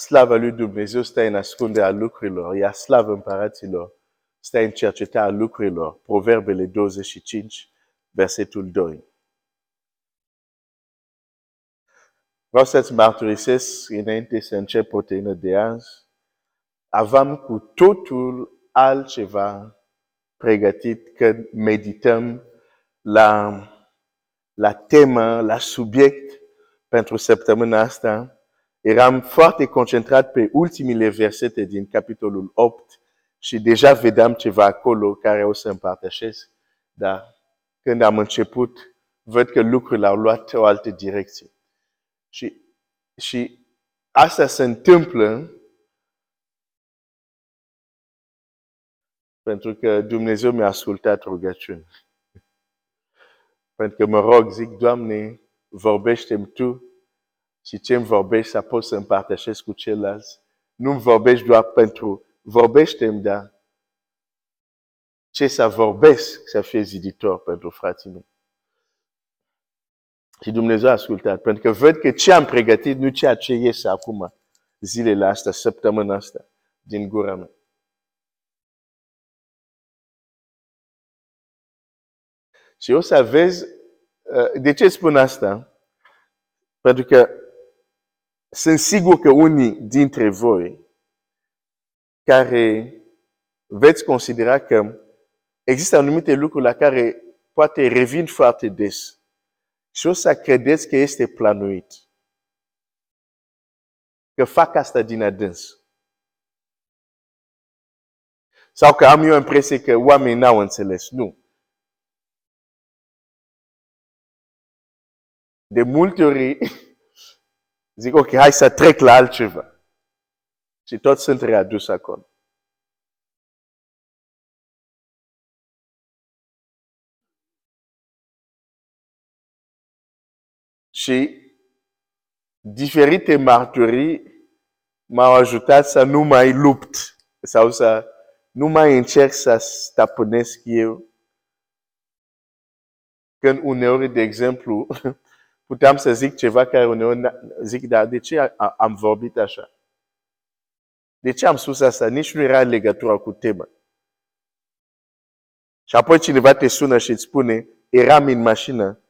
Slava lui Dumnezeu stă în ascunderea lucrurilor, iar slavă împăraților stă în cercetarea lucrurilor. Proverbele 25, versetul 2. Vreau să-ți mărturisesc înainte să încep proteină de azi. Aveam cu totul altceva pregătit când medităm la, la temă, la subiect pentru săptămâna asta. Eram foarte concentrat pe ultimile versete din capitolul 8 și deja vedeam ceva acolo care o să împărtășesc, dar când am început, văd că lucrurile au luat o altă direcție. Și, și asta se întâmplă pentru că Dumnezeu mi-a ascultat rugăciunea. Pentru că mă rog, zic, Doamne, vorbește-mi Tu și ce îmi vorbești să pot să împărtășesc cu ceilalți. Nu-mi vorbești doar pentru, vorbește-mi, dar ce să vorbesc să fie ziditor pentru frații mei. Și Dumnezeu a ascultat, pentru că văd că ce am pregătit nu ceea ce iese acum, zilele astea, săptămâna asta, din gura mea. Și o să vezi, uh, de ce spun asta? Pentru că sunt sigur că unii dintre voi care veți considera că există anumite lucruri la care poate revin foarte des și o să credeți că este planuit. Că fac asta din adâns. Sau că am eu impresie că oamenii n-au înțeles. Nu. De multe ori zic, ok, hai să trec la altceva. Și toți sunt readus acolo. Și diferite marturii m-au ajutat să nu mai lupt sau să nu mai încerc să stăpânesc eu. Când uneori, de exemplu, puteam să zic ceva care uneori zic, dar de ce am vorbit așa? De ce am spus asta? Nici nu era legătura cu tema. Și apoi cineva te sună și îți spune, eram în mașină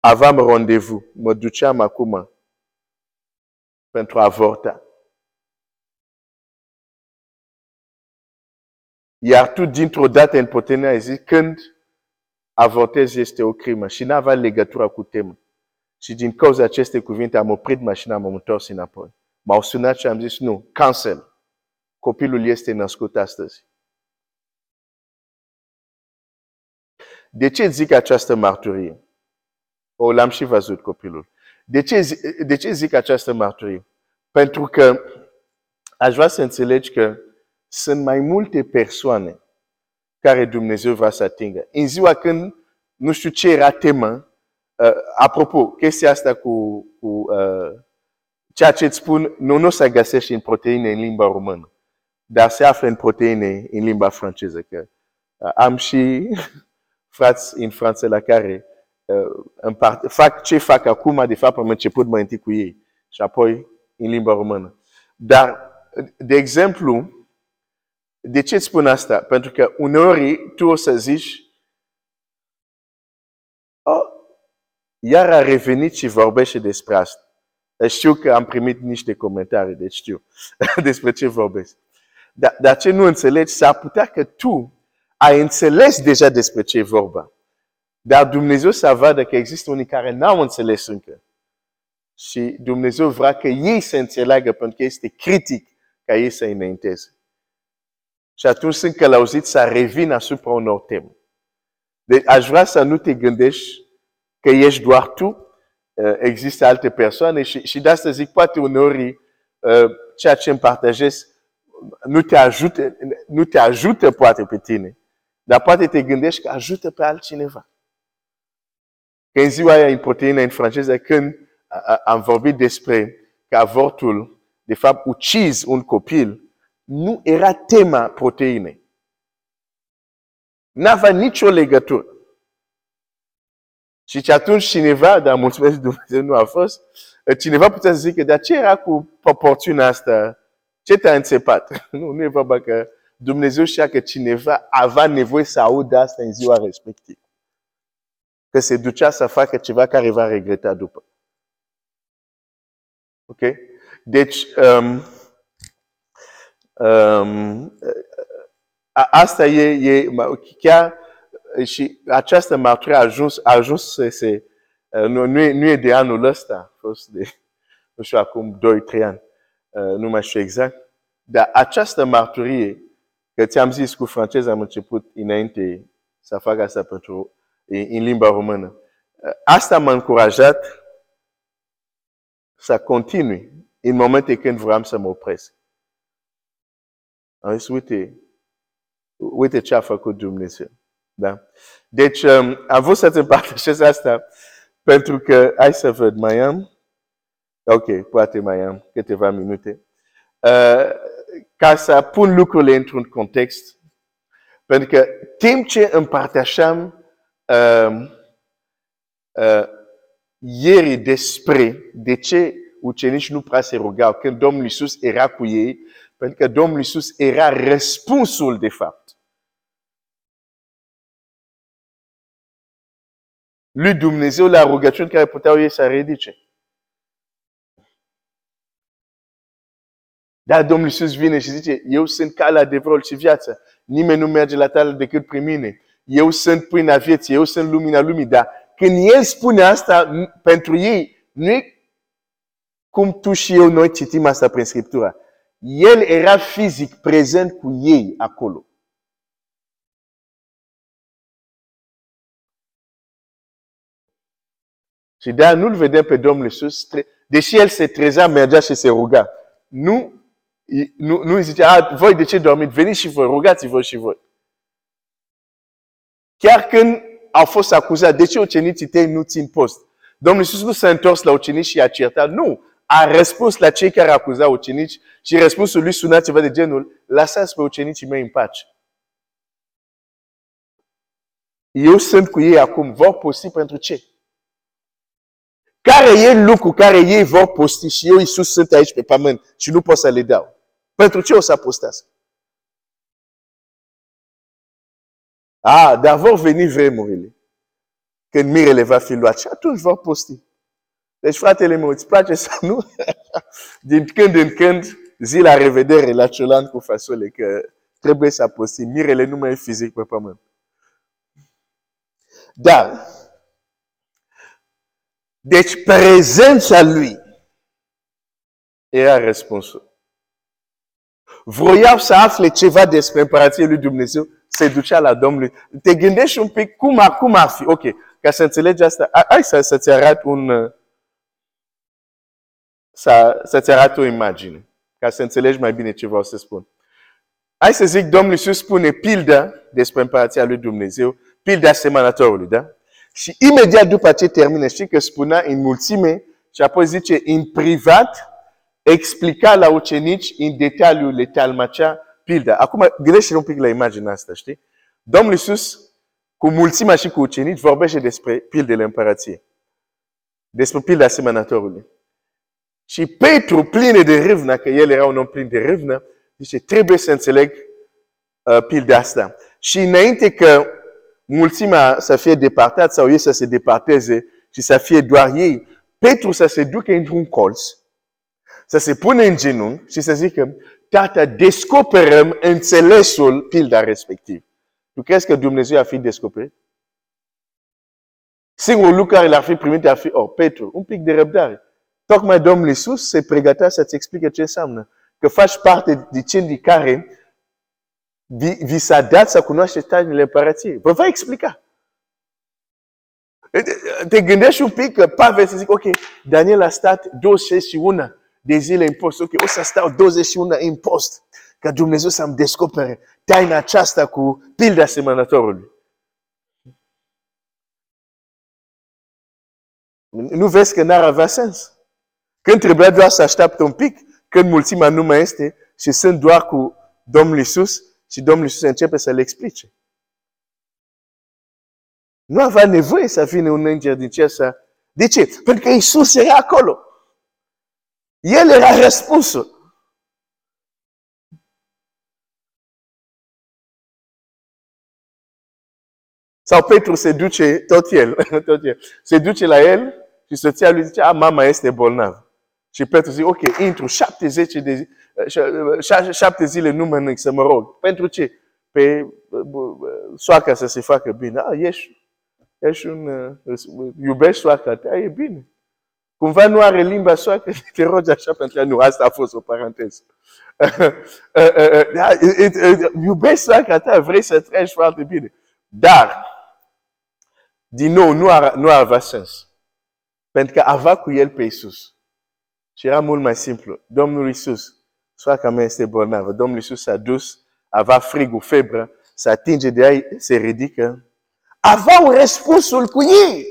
aveam rendezvous, mă duceam acum pentru a avorta. Iar tu, dintr-o dată, în puterea ai zis, când avortezi este o crimă și n-avea legătură cu temă. Și din cauza acestei cuvinte am oprit mașina, m-am întors înapoi. M-au sunat și am zis, nu, cancel. Copilul este născut astăzi. De ce zic această marturie? O, l-am și văzut copilul. De ce, de ce zic această mărturie? Pentru că aș vrea să înțelegi că sunt mai multe persoane care Dumnezeu vrea să atingă. În ziua când, nu știu ce era tema, uh, apropo, chestia asta cu, cu uh, ceea ce îți spun, nu, nu se găsește în proteine în limba română, dar se află în proteine în limba franceză. Că, uh, am și frați în Franța la care uh, fac ce fac acum, de fapt am început mai întâi cu ei și apoi în limba română. Dar, de exemplu, de ce spun asta? Pentru că uneori tu o să zici, oh, iar a revenit și vorbește despre asta. Știu că am primit niște comentarii, deci știu despre ce vorbesc. Dar, dar ce nu înțelegi, s-ar putea că tu ai înțeles deja despre ce e vorba. Dar Dumnezeu să vadă că există unii care n-au înțeles încă. Și Dumnezeu vrea că ei să înțeleagă pentru că este critic ca ei să înainteze. Și atunci sunt călăuziți să revin asupra unor teme. Deci aș vrea să nu te gândești că ești doar tu, uh, există alte persoane și, și de asta zic, poate uneori uh, ceea ce împartajezi nu te ajută, nu te ajută poate pe tine, dar poate te gândești că ajută pe altcineva. Că în ziua aia în proteină în franceză, când am vorbit despre că avortul, de fapt, ucis un copil, nu era tema proteinei. N-avea nicio legătură. Și ce atunci cineva, dar mulțumesc Dumnezeu nu a fost, cineva putea să zică, dar ce era cu proporțiunea asta? Ce te-a înțepat? Nu, nu e vorba că Dumnezeu știa că cineva avea nevoie să audă asta în ziua respectivă. Că se ducea să facă ceva care va regreta după. Ok? Deci, um, um, asta e, e chiar și această mărturie a ajuns, a ajuns să se, nu, nu, e, nu e de anul ăsta, a fost de, nu știu, acum 2-3 ani, nu mai știu exact, dar această mărturie, că ți-am zis cu franceză am început înainte să fac asta pentru, în limba română, asta m-a încurajat să continui în momente când vreau să mă opresc. Am zis, uite, uite ce a făcut Dumnezeu. Da? Deci, um, am vrut să-ți împărtășesc asta pentru că, hai să văd, mai am, ok, poate mai am câteva minute, uh, ca să pun lucrurile într-un context, pentru că timp ce împărtășeam uh, uh, ieri despre de ce ucenici nu prea se rugau când Domnul Iisus era cu ei, pentru că Domnul Iisus era răspunsul de fapt. lui Dumnezeu la rugăciuni care puteau ei să ridice. Dar Domnul Iisus vine și zice, eu sunt calea, adevărul și viața. Nimeni nu merge la tale decât prin mine. Eu sunt pâinea vieții, eu sunt lumina lumii. Dar când El spune asta pentru ei, nu e cum tu și eu noi citim asta prin Scriptura. El era fizic prezent cu ei acolo. Și de nu-L vedem pe Domnul Iisus, deși El se trezea, mergea și se ruga. Nu, nu, nu îi zicea, ah, voi de ce dormiți? Veniți și voi, rugați-vă și voi. Chiar când au fost acuzați, de ce ucenicii tăi nu țin post? Domnul Iisus nu s-a întors la ucenici și a certat, nu. A răspuns la cei care acuzau ucenici și răspunsul lui suna ceva de genul, lăsați pe ucenicii mei în pace. Eu sunt cu ei acum, vor posti pentru ce? Care e lucru care ei vor posti și eu, Iisus, sunt aici pe pământ și nu pot să le dau? Pentru ce o să postească? Ah, dar vor veni vremurile când mirele va fi luat și atunci vor posti. Deci, fratele meu, îți place să nu? Din când în când, zi la revedere la ciolan cu fasole, că trebuie să posti. Mirele nu mai e fizic pe pământ. Dar, deci prezența lui era răspunsul. Vroiau să afle ceva despre împărația lui Dumnezeu, se ducea la Domnul. Te gândești un pic cum, cum ar fi. Ok, ca să înțelegi asta, hai să, să-ți arăt un... Să, să-ți arăt o imagine, ca să înțelegi mai bine ce vreau să spun. Hai să zic, Domnul Iisus spune pildă despre împărația lui Dumnezeu, pilda semănătorului, da? Și imediat după ce termină, știi că spunea în mulțime și apoi zice, în privat, explica la ucenici în detaliu le talmacea pilda. Acum gândește un pic la imaginea asta, știi? Domnul Iisus, cu mulțimea și cu ucenici, vorbește despre pildele împărăției. Despre pilda asemănătorului. Și Petru, plin de râvnă, că el era un om plin de râvnă, zice, trebuie să înțeleg uh, pilda asta. Și înainte că mulțimea să fie departat sau ei să se departeze și să fie doar ei, Petru să se ducă într-un colț, să se pune în genunchi și să zică, Tată, descoperăm înțelesul pilda respectiv. Tu crezi că Dumnezeu a fi descoperit? Singurul lucru care l-ar fi primit ar fi, oh, Petru, un pic de răbdare. Tocmai Domnul Iisus se pregătea să-ți explice ce înseamnă. Că faci parte de cei care vi, vi s-a dat să cunoașteți tainele împărăției. Vă va explica. Te gândești un pic că Pavel să zic, ok, Daniel a stat 21 de zile în post. Ok, o să stau 21 în post. Ca Dumnezeu să-mi descopere taina aceasta cu pilda asemănătorului. Nu vezi că n-ar avea sens? Când trebuia doar să așteaptă un pic, când mulțimea nu mai este și sunt doar cu Domnul Isus, și Domnul Iisus începe să le explice. Nu avea nevoie să vină un înger din cer să... De ce? Pentru că Iisus era acolo. El era răspunsul. Sau Petru se duce, tot el, tot el, se duce la el și soția lui zice, a, mama este bolnavă. Și Petru zice, ok, intru, șapte, zece de zi, șapte zile nu mănânc să mă rog. Pentru ce? Pe soacra să se facă bine. A, ești, ești un, iubești soacra ta, e bine. Cumva nu are limba soacră, te rogi așa pentru că nu, asta a fost o paranteză. iubești soacra ta, vrei să trăiești foarte bine. Dar, din nou, nu, ar, nu avea sens. Pentru că avea cu el pe Isus. Și era mult mai simplu. Domnul Isus, soacra mea este bolnavă. Domnul Isus s-a dus, avea frigul, febră, se atinge de ea, se ridică. Aveau răspunsul cu ei.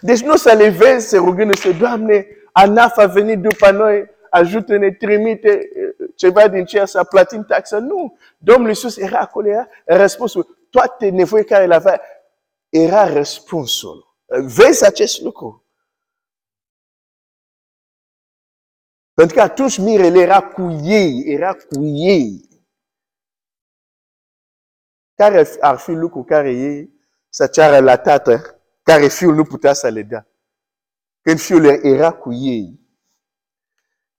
Deci nu să le vezi, se rugându-se, Doamne, ANAF a venit după noi, ajută-ne, trimite ceva din cer să plătim taxa. Nu. Domnul Iisus era acolo, era răspunsul. Toate nevoile care le avea, era răspunsul. Vezi acest lucru. Pentru că atunci mirele era cu ei, era cu ei. Care ar fi lucru care ei să ceară la tată, care fiul nu putea să le dea? Când fiul era cu ei.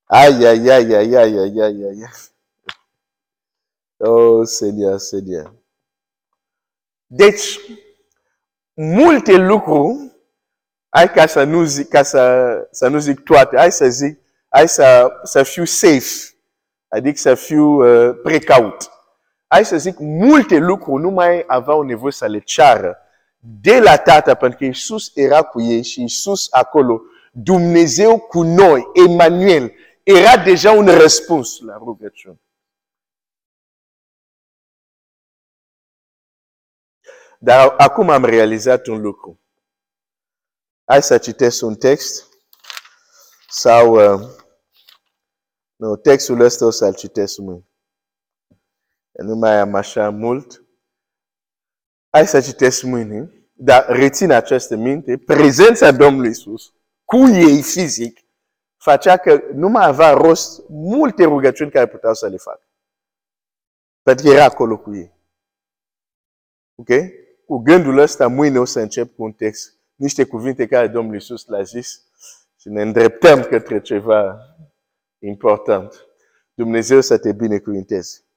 Ai, ai, ai, ai, ai, ai, ai, ai. Oh, Seigneur, Seigneur. Deci, multe lucruri, hai ca să nu zic, ca să, să nu zic toate, hai să zic, hai să, să fiu safe, adică să fiu uh, precaut. Hai să zic, multe lucruri nu mai aveau nevoie să le ceară de la Tată, pentru că Iisus era cu ei și Iisus acolo, Dumnezeu cu noi, Emmanuel, era deja un răspuns la rugăciune. Dar acum am realizat un lucru. Hai să citesc un text sau uh, nu, textul ăsta o să-l citesc mâine. Nu mai am așa mult. Hai să citesc mâine, dar rețin această minte, prezența Domnului Isus cu ei fizic facea că nu mai avea rost multe rugăciuni care puteau să le facă. Pentru că era acolo cu ei. Ok? Cu gândul ăsta, mâine o să încep cu un text. Niște cuvinte care Domnul Iisus le-a zis și ne îndreptăm către ceva important. Dumnezeu să te binecuvinteze.